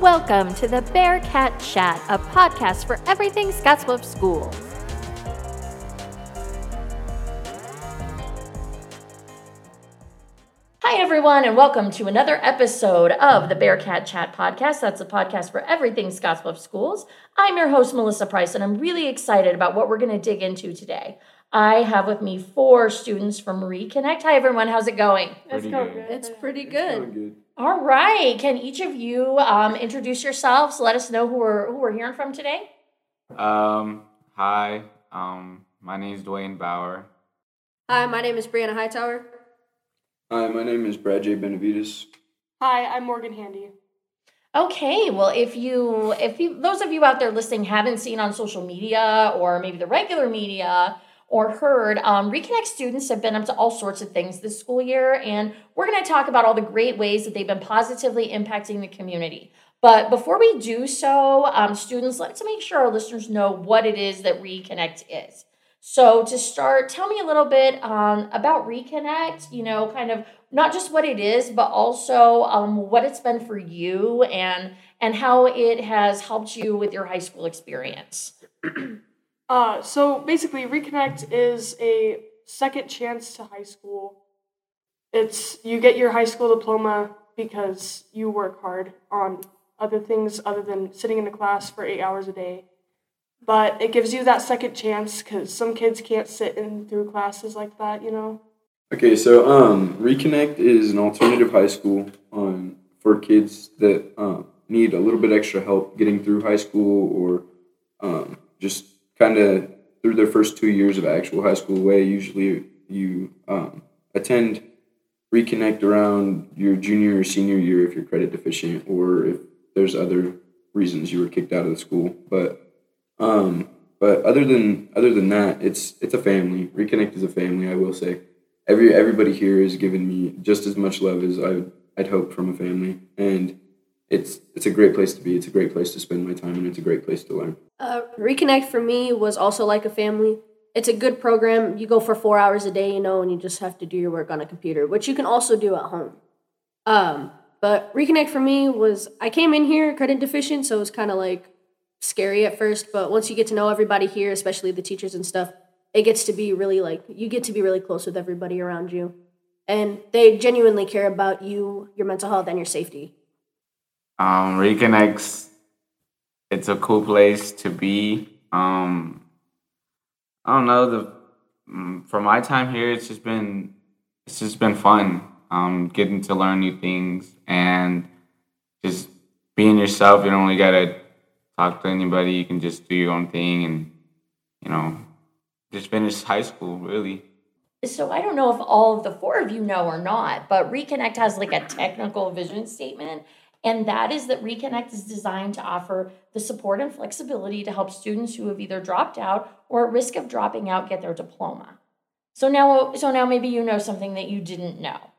Welcome to the Bearcat Chat, a podcast for everything Scottsbluff Schools. Hi, everyone, and welcome to another episode of the Bearcat Chat podcast. That's a podcast for everything Scottsbluff Schools. I'm your host, Melissa Price, and I'm really excited about what we're going to dig into today. I have with me four students from Reconnect. Hi, everyone. How's it going? It's going good. It's pretty It's good. going good. All right. Can each of you um, introduce yourselves? Let us know who we're, who we're hearing from today. Um, hi. Um, my name is Duane Bauer. Hi, my name is Brianna Hightower. Hi, my name is BradJay Benavides. Hi, I'm Morgan Handy. Okay, well, if you, if you, those of you out there listening haven't seen on social media or maybe the regular media or heard, um, Reconnect students have been up to all sorts of things this school year, and we're going to talk about all the great ways that they've been positively impacting the community. But before we do so, um, students, let's make sure our listeners know what it is that Reconnect is. So to start, tell me a little bit um, about Reconnect. You know, kind of not just what it is, but also um, what it's been for you and and how it has helped you with your high school experience. Uh, so basically, Reconnect is a second chance to high school. It's you get your high school diploma because you work hard on other things other than sitting in a class for eight hours a day. But it gives you that second chance because some kids can't sit in through classes like that, you know. Okay, so um, Reconnect is an alternative high school on for kids that um, need a little bit extra help getting through high school or um, just kind of through their first two years of actual high school way. Usually, you um, attend Reconnect around your junior or senior year if you're credit deficient or if there's other reasons you were kicked out of the school. But um, but other than other than that, it's it's a family. Reconnect is a family. I will say, every everybody here has given me just as much love as I would, I'd hope from a family, and it's it's a great place to be. It's a great place to spend my time, and it's a great place to learn. Uh, Reconnect for me was also like a family. It's a good program. You go for four hours a day, you know, and you just have to do your work on a computer, which you can also do at home. Um, but Reconnect for me was I came in here credit deficient, so it was kind of like scary at first. But once you get to know everybody here, especially the teachers and stuff, it gets to be really like you get to be really close with everybody around you, and they genuinely care about you, your mental health, and your safety. Um, Reconnects. It's a cool place to be. Um, I don't know the. mm, For my time here, it's just been it's just been fun. Um, getting to learn new things and just being yourself. You don't really gotta talk to anybody. You can just do your own thing and you know just finish high school. Really. So I don't know if all of the four of you know or not, but Reconnect has like a technical vision statement. And that is that Reconnect is designed to offer the support and flexibility to help students who have either dropped out or at risk of dropping out get their diploma. So now so now maybe you know something that you didn't know.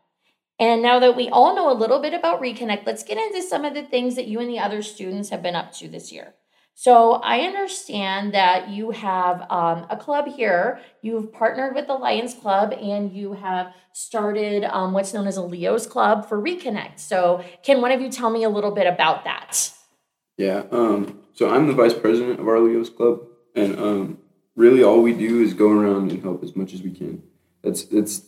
And now that we all know a little bit about Reconnect, let's get into some of the things that you and the other students have been up to this year. So I understand that you have um, a club here. You've partnered with the Lions Club and you have started um, what's known as a Leo's Club for Reconnect. So can one of you tell me a little bit about that? Yeah. Um, so I'm the vice president of our Leos Club, and um, really all we do is go around and help as much as we can. That's that's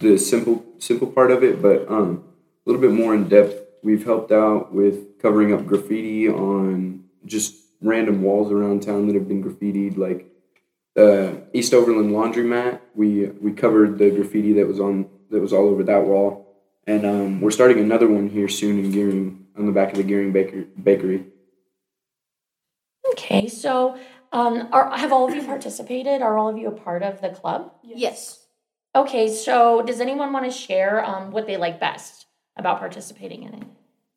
the simple simple part of it, but um, a little bit more in depth. We've helped out with covering up graffiti on just random walls around town that have been graffitied, like uh, East Overland Laundromat. We we covered the graffiti that was on that was all over that wall, and um, we're starting another one here soon in Gering on the back of the Gering Baker, Bakery. Okay, so um, are, have all of you participated? Are all of you a part of the club? Yes. Okay, so does anyone want to share um, what they like best about participating in it?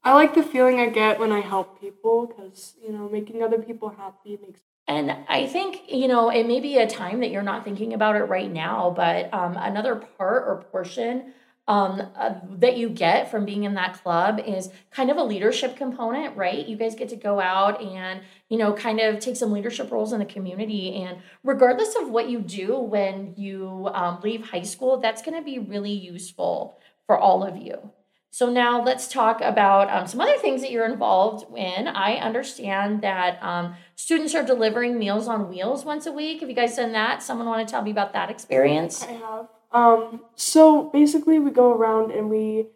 I like the feeling I get when I help people because, you know, making other people happy makes And I think, you know, it may be a time that you're not thinking about it right now, but um, another part or portion um, uh, that you get from being in that club is kind of a leadership component, right? You guys get to go out and, you know, kind of take some leadership roles in the community. And regardless of what you do when you um, leave high school, that's going to be really useful for all of you. So now let's talk about um, some other things that you're involved in. I understand that um, students are delivering Meals on Wheels once a week. Have you guys done that? Someone want to tell me about that experience? I have. Um, so basically, we go around and we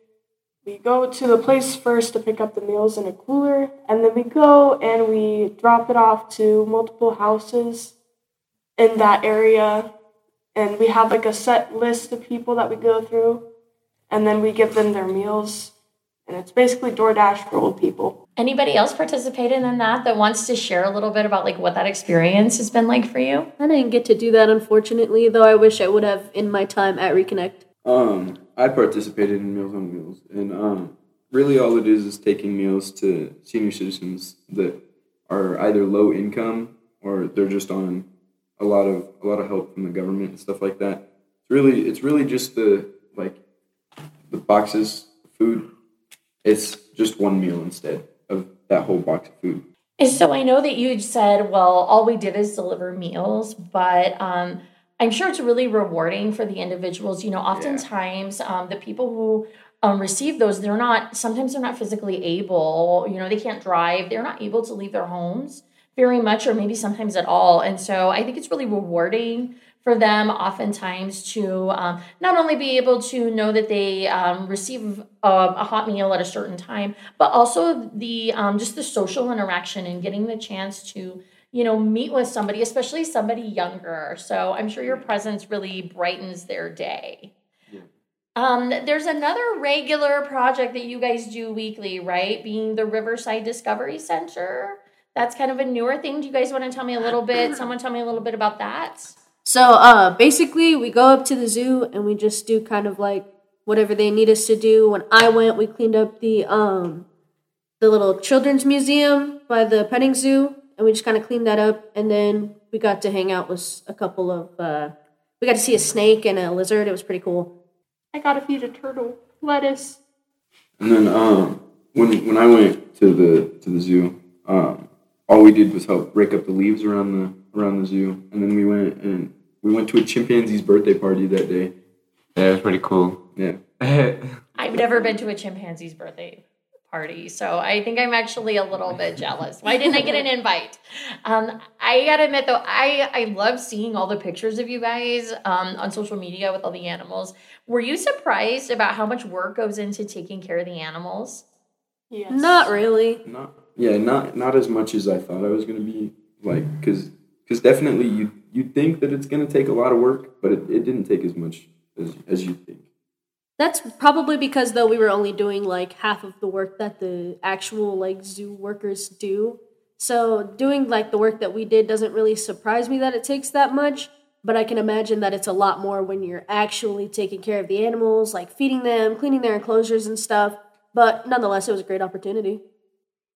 we go to the place first to pick up the meals in a cooler, and then we go and we drop it off to multiple houses in that area, and we have like a set list of people that we go through, and then we give them their meals, and it's basically DoorDash for old people. Anybody else participated in that that wants to share a little bit about like what that experience has been like for you? I didn't get to do that, unfortunately, though I wish I would have in my time at Reconnect. Um, I participated in Meals on Wheels, and um, really all it is is taking meals to senior citizens that are either low income or they're just on a lot of a lot of help from the government and stuff like that. It's really it's really just the like the boxes of food. It's just one meal instead of that whole box of food. And so I know that you said, well, all we did is deliver meals, but um, I'm sure it's really rewarding for the individuals. You know, oftentimes um, the people who um, receive those, they're not, sometimes they're not physically able, you know, they can't drive, they're not able to leave their homes very much, or maybe sometimes at all. And so I think it's really rewarding for them oftentimes to um, not only be able to know that they um, receive a, a, hot meal at a certain time, but also the um, just the social interaction and getting the chance to you know meet with somebody, especially somebody younger. So I'm sure your presence really brightens their day. Um, there's another regular project that you guys do weekly, right? Being the Riverside Discovery Center. That's kind of a newer thing. Do you guys want to tell me a little bit? Someone tell me a little bit about that. So uh, basically, we go up to the zoo and we just do kind of like whatever they need us to do. When I went, we cleaned up the um, the little children's museum by the petting zoo, and we just kind of cleaned that up. And then we got to hang out with a couple of. Uh, we got to see a snake and a lizard. It was pretty cool. I got to feed a turtle lettuce. And then um, when when I went to the to the zoo, um, all we did was help break up the leaves around the around the zoo, and then we went and we went to a chimpanzee's birthday party that day. Yeah, it was pretty cool. Yeah. I've never been to a chimpanzee's birthday party, so I think I'm actually a little bit jealous. Why didn't I get an invite? Um, I gotta admit though, I I love seeing all the pictures of you guys um, on social media with all the animals. Were you surprised about how much work goes into taking care of the animals? Yes. Not really. Not yeah, not not as much as I thought I was gonna be. Like, cause cause definitely you you think that it's gonna take a lot of work, but it, it didn't take as much as as you think. That's probably because though we were only doing like half of the work that the actual like zoo workers do. So doing like the work that we did doesn't really surprise me that it takes that much, but I can imagine that it's a lot more when you're actually taking care of the animals, like feeding them, cleaning their enclosures and stuff. But nonetheless, it was a great opportunity.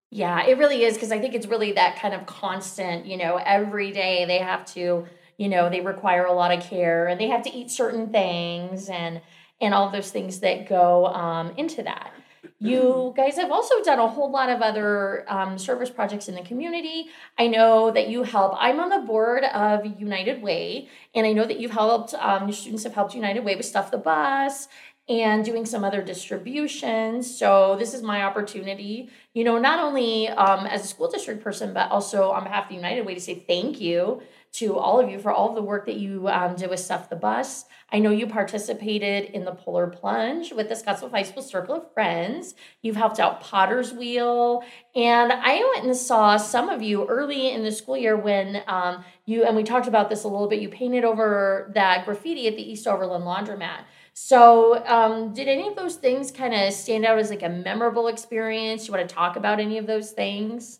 Yeah, it really is because I think it's really that kind of constant, you know, every day they have to, you know, they require a lot of care and they have to eat certain things and and all those things that go um, into that. You guys have also done a whole lot of other um, service projects in the community. I know that you help. I'm on the board of United Way, and I know that you've helped. Um, your students have helped United Way with stuff the bus and doing some other distributions. So this is my opportunity, you know, not only um, as a school district person, but also on behalf of United Way to say thank you to all of you for all of the work that you um, did with Stuff the Bus. I know you participated in the Polar Plunge with the Scottsbluff High School Circle of Friends. You've helped out Potter's Wheel. And I went and saw some of you early in the school year when um, you, and we talked about this a little bit, you painted over that graffiti at the East Overland Laundromat. So, um, did any of those things kind of stand out as like a memorable experience? You want to talk about any of those things?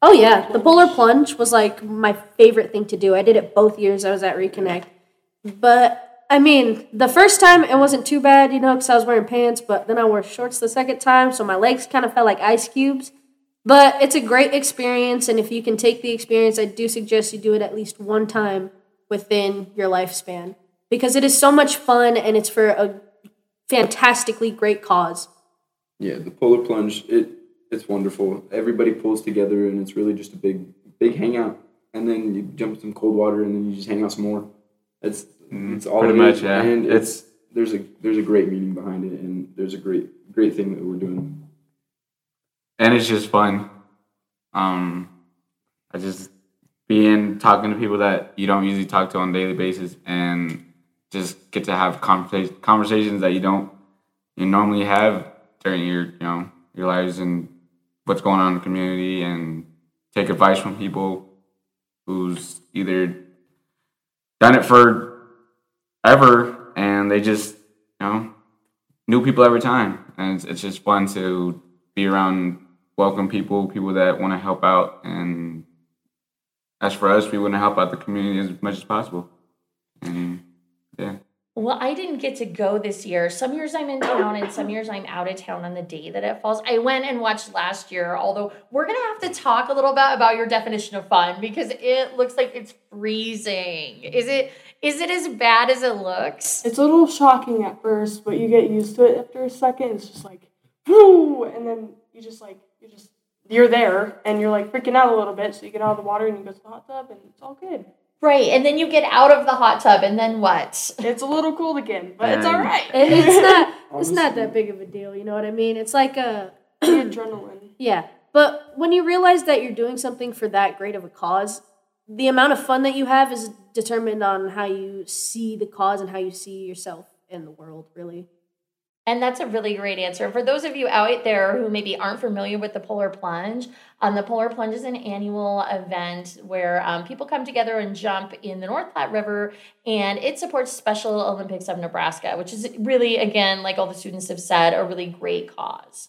Oh yeah, the polar plunge was like my favorite thing to do. I did it both years I was at Reconnect. But I mean, the first time it wasn't too bad, you know, because I was wearing pants, but then I wore shorts the second time, so my legs kind of felt like ice cubes. But it's a great experience, and if you can take the experience, I do suggest you do it at least one time within your lifespan because it is so much fun and it's for a fantastically great cause. Yeah, the polar plunge it it's wonderful. Everybody pulls together and it's really just a big big hangout. And then you jump in some cold water and then you just hang out some more. It's it's all Pretty it much, is. yeah. And it's, It's- there's a there's a great meaning behind it and there's a great great thing that we're doing. and it's just fun. Um, I just being talking to people that you don't usually talk to on a daily basis, and just get to have conversa- conversations that you don't you normally have during your you know your lives and what's going on in the community, and take advice from people who's either done it for ever and they just you know new people every time, and it's, it's just fun to be around welcome people, people that want to help out, and as for us, we want to help out the community as much as possible. And yeah, Well, I didn't get to go this year. Some years I'm in town and some years I'm out of town on the day that it falls. I went and watched last year, although we're going to have to talk a little bit about your definition of fun because it looks like it's freezing. Is it is it as bad as it looks? It's a little shocking at first, but you get used to it after a second. It's just like, whoo, and then you just like you just you're there and you're like freaking out a little bit. So you get out of the water and you go to the hot tub and it's all good. Right. And then you get out of the hot tub and then what? It's a little cold again, but it's all right. And it's not it's not that big of a deal, you know what I mean? It's like a adrenaline. yeah. But when you realize that you're doing something for that great of a cause, the amount of fun that you have is determined on how you see the cause and how you see yourself in the world, really. And that's a really great answer. For those of you out there who maybe aren't familiar with the Polar Plunge, um, the Polar Plunge is an annual event where um, people come together and jump in the North Platte River, and it supports Special Olympics of Nebraska, which is really, again, like all the students have said, a really great cause.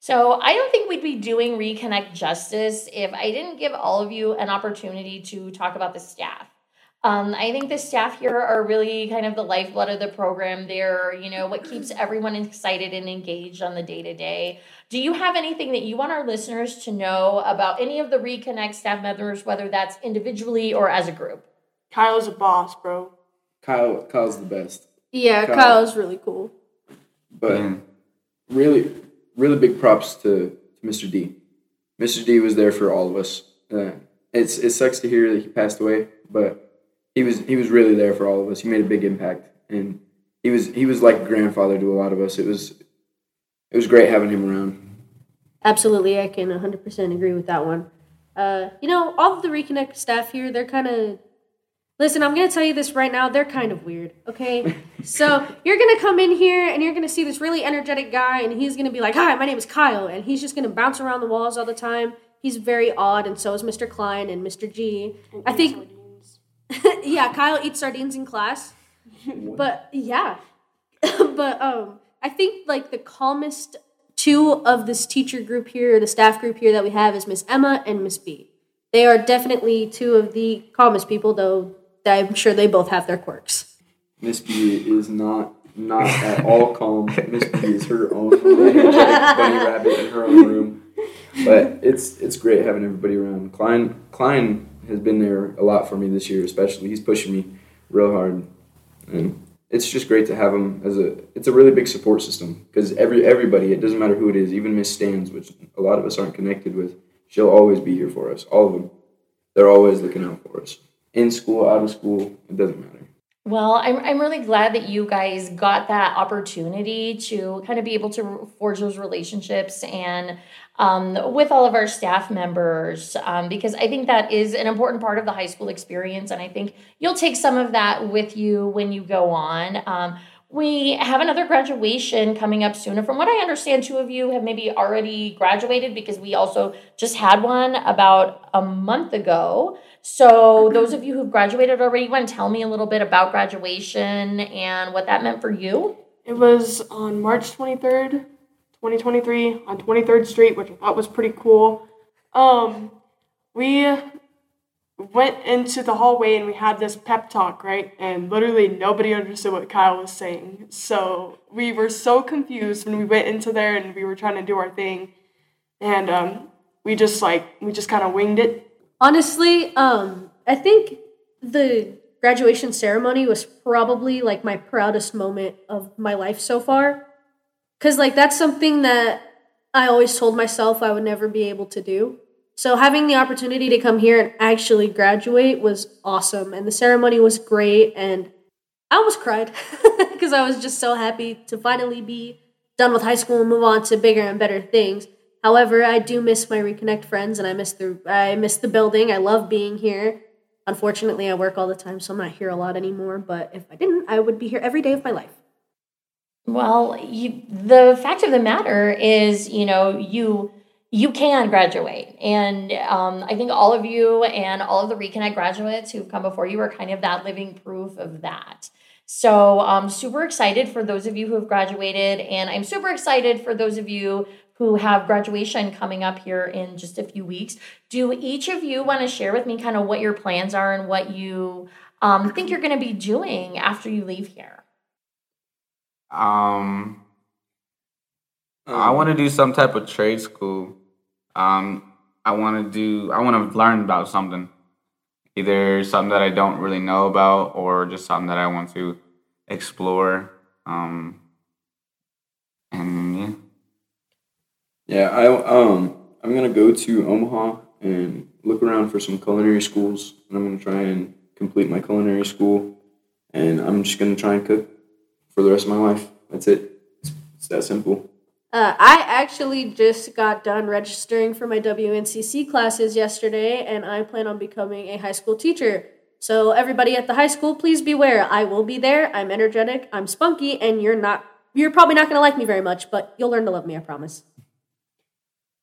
So I don't think we'd be doing Reconnect justice if I didn't give all of you an opportunity to talk about the staff. Um, I think the staff here are really kind of the lifeblood of the program. They're, you know, what keeps everyone excited and engaged on the day to day. Do you have anything that you want our listeners to know about any of the Reconnect staff members, whether that's individually or as a group? Kyle's a boss, bro. Kyle, Kyle's the best. Yeah, Kyle. Kyle's really cool. But Yeah. really, really big props to, to Mr. D. Mr. D was there for all of us. Uh, it's it sucks to hear that he passed away, but he was he was really there for all of us. He made a big impact, and he was he was like a grandfather to a lot of us. It was it was great having him around. Absolutely, I can 100% agree with that one. Uh, you know, all of the Reconnect staff here, they're kind of. Listen, I'm going to tell you this right now. They're kind of weird, okay? so, you're going to come in here and you're going to see this really energetic guy, and he's going to be like, Hi, my name is Kyle. And he's just going to bounce around the walls all the time. He's very odd, and so is Mr. Klein and Mr. G. I think-. yeah, Kyle eats sardines in class. But yeah. but um I think like the calmest two of this teacher group here, the staff group here that we have is Miss Emma and Miss B. They are definitely two of the calmest people though I'm sure they both have their quirks. Miss B is not not at all calm. Miss B is her own bunny rabbit in her own room. But it's it's great having everybody around. Klein Klein has been there a lot for me this year, especially. He's pushing me real hard, and it's just great to have him as a. It's a really big support system because every everybody, it doesn't matter who it is, even Miss Stans, which a lot of us aren't connected with, she'll always be here for us. All of them, they're always looking out for us. In school, out of school, it doesn't matter. Well, I'm, I'm really glad that you guys got that opportunity to kind of be able to forge those relationships and um, with all of our staff members um, because I think that is an important part of the high school experience. And I think you'll take some of that with you when you go on. Um, we have another graduation coming up soon. And from what I understand, two of you have maybe already graduated because we also just had one about a month ago. So, those of you who've graduated already, want to tell me a little bit about graduation and what that meant for you? It was on March 23rd, 2023, on 23rd Street, which I thought was pretty cool. Um, we went into the hallway and we had this pep talk, right? And literally nobody understood what Kyle was saying. So we were so confused when we went into there and we were trying to do our thing. And um, we just like, we just kind of winged it. Honestly, um, I think the graduation ceremony was probably like my proudest moment of my life so far. Cause like that's something that I always told myself I would never be able to do. So having the opportunity to come here and actually graduate was awesome. And the ceremony was great. And I almost cried because I was just so happy to finally be done with high school and move on to bigger and better things. However, I do miss my reconnect friends and I miss the I miss the building. I love being here. Unfortunately, I work all the time, so I'm not here a lot anymore. But if I didn't, I would be here every day of my life. Well, you, the fact of the matter is, you know, you you can graduate, and um, I think all of you and all of the Reconnect graduates who've come before you are kind of that living proof of that. So I'm super excited for those of you who have graduated, and I'm super excited for those of you who have graduation coming up here in just a few weeks. Do each of you want to share with me kind of what your plans are and what you um, think you're going to be doing after you leave here? Um, I want to do some type of trade school. Um, I want to do. I want to learn about something, either something that I don't really know about, or just something that I want to explore. Um, and yeah. Yeah, I um I'm gonna go to Omaha and look around for some culinary schools, and I'm gonna try and complete my culinary school, and I'm just gonna try and cook for the rest of my life. That's it. It's, it's that simple. Uh, I actually just got done registering for my WNCC classes yesterday, and I plan on becoming a high school teacher. So everybody at the high school, please beware. I will be there. I'm energetic. I'm spunky, and you're not. You're probably not going to like me very much, but you'll learn to love me. I promise.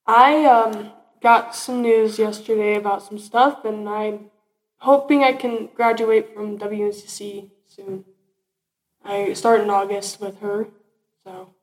I um, got some news yesterday about some stuff, and I'm hoping I can graduate from WNCC soon. I start in August with her, so.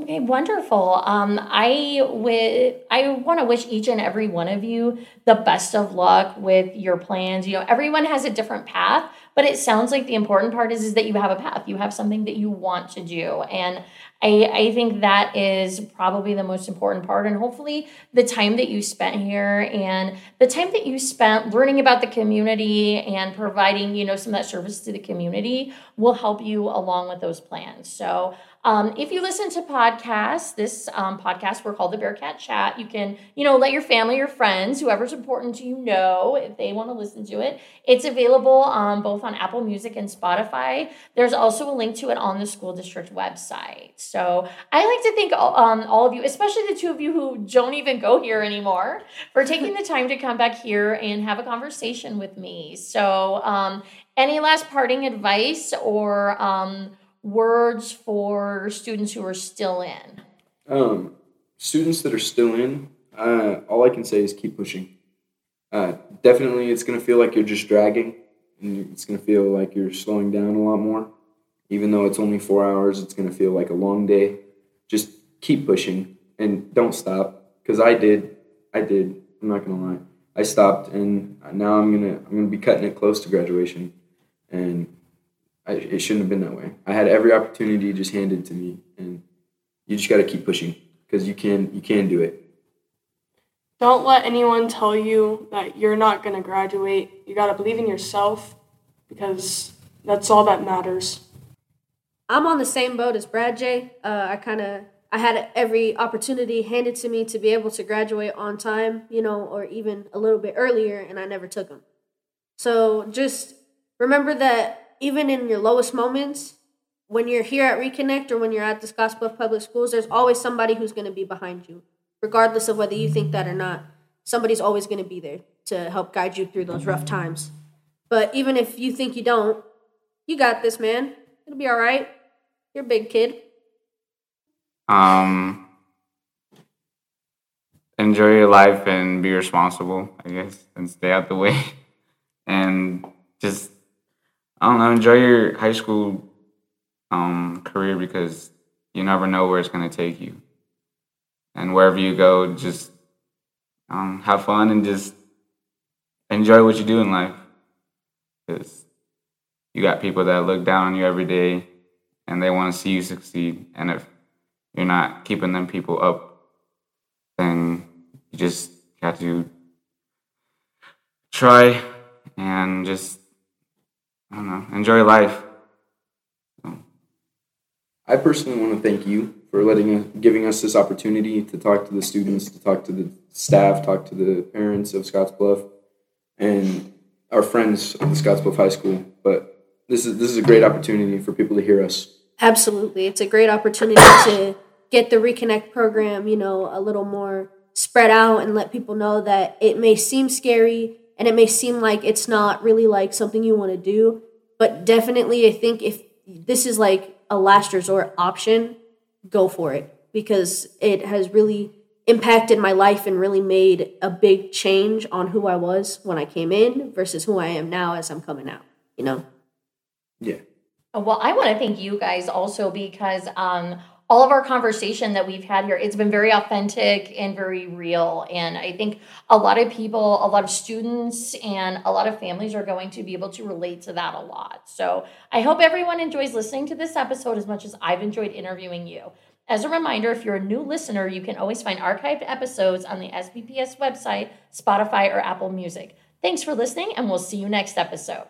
Okay, wonderful. Um, I would I want to wish each and every one of you the best of luck with your plans. You know, everyone has a different path, but it sounds like the important part is, is that you have a path. You have something that you want to do. And I, I think that is probably the most important part. And hopefully, the time that you spent here and the time that you spent learning about the community and providing, you know, some of that service to the community will help you along with those plans. So, um, if you listen to podcasts, this um, podcast we're called the Bearcat Chat. You can, you know, let your family your friends, whoever's important to you, know if they want to listen to it. It's available um, both on Apple Music and Spotify. There's also a link to it on the school district website. So I like to thank all, um, all of you, especially the two of you who don't even go here anymore, for taking the time to come back here and have a conversation with me. So, um, any last parting advice or um, words for students who are still in? Um, students that are still in, uh, all I can say is keep pushing. Uh, definitely, it's gonna feel like you're just dragging, and it's gonna feel like you're slowing down a lot more. Even though it's only four hours, it's gonna feel like a long day. Just keep pushing and don't stop. Cause I did, I did. I'm not gonna lie. I stopped, and now I'm gonna I'm gonna be cutting it close to graduation, and I, it shouldn't have been that way. I had every opportunity just handed to me, and you just got to keep pushing because you can you can do it. Don't let anyone tell you that you're not going to graduate. You got to believe in yourself because that's all that matters. I'm on the same boat as BradJay. Uh, I kind of I had every opportunity handed to me to be able to graduate on time, you know, or even a little bit earlier, and I never took them. So just remember that even in your lowest moments, when you're here at Reconnect or when you're at the Scottsbluff Public Schools, there's always somebody who's going to be behind you, regardless of whether you think that or not. Somebody's always going to be there to help guide you through those rough times. But even if you think you don't, you got this, man. It'll be all right. You're a big kid. Um, enjoy your life and be responsible, I guess, and stay out the way. And just, I don't know, enjoy your high school um, career because you never know where it's going to take you. And wherever you go, just um, have fun and just enjoy what you do in life. Because you got people that look down on you every day and they want to see you succeed. And if you're not keeping them people up, then you just got to try and just, I don't know, enjoy life. I personally want to thank you for letting giving us this opportunity to talk to the students, to talk to the staff, talk to the parents of Scottsbluff, and our friends of the Scottsbluff High School. But this is this is a great opportunity for people to hear us Absolutely. It's a great opportunity to get the Reconnect program, you know, a little more spread out and let people know that it may seem scary and it may seem like it's not really like something you want to do, but definitely I think if this is like a last resort option, go for it because it has really impacted my life and really made a big change on who I was when I came in versus who I am now as I'm coming out, you know? Yeah. Well, I want to thank you guys also because um, all of our conversation that we've had here, it's been very authentic and very real. And I think a lot of people, a lot of students, and a lot of families are going to be able to relate to that a lot. So I hope everyone enjoys listening to this episode as much as I've enjoyed interviewing you. As a reminder, if you're a new listener, you can always find archived episodes on the SBPS website, Spotify, or Apple Music. Thanks for listening, and we'll see you next episode.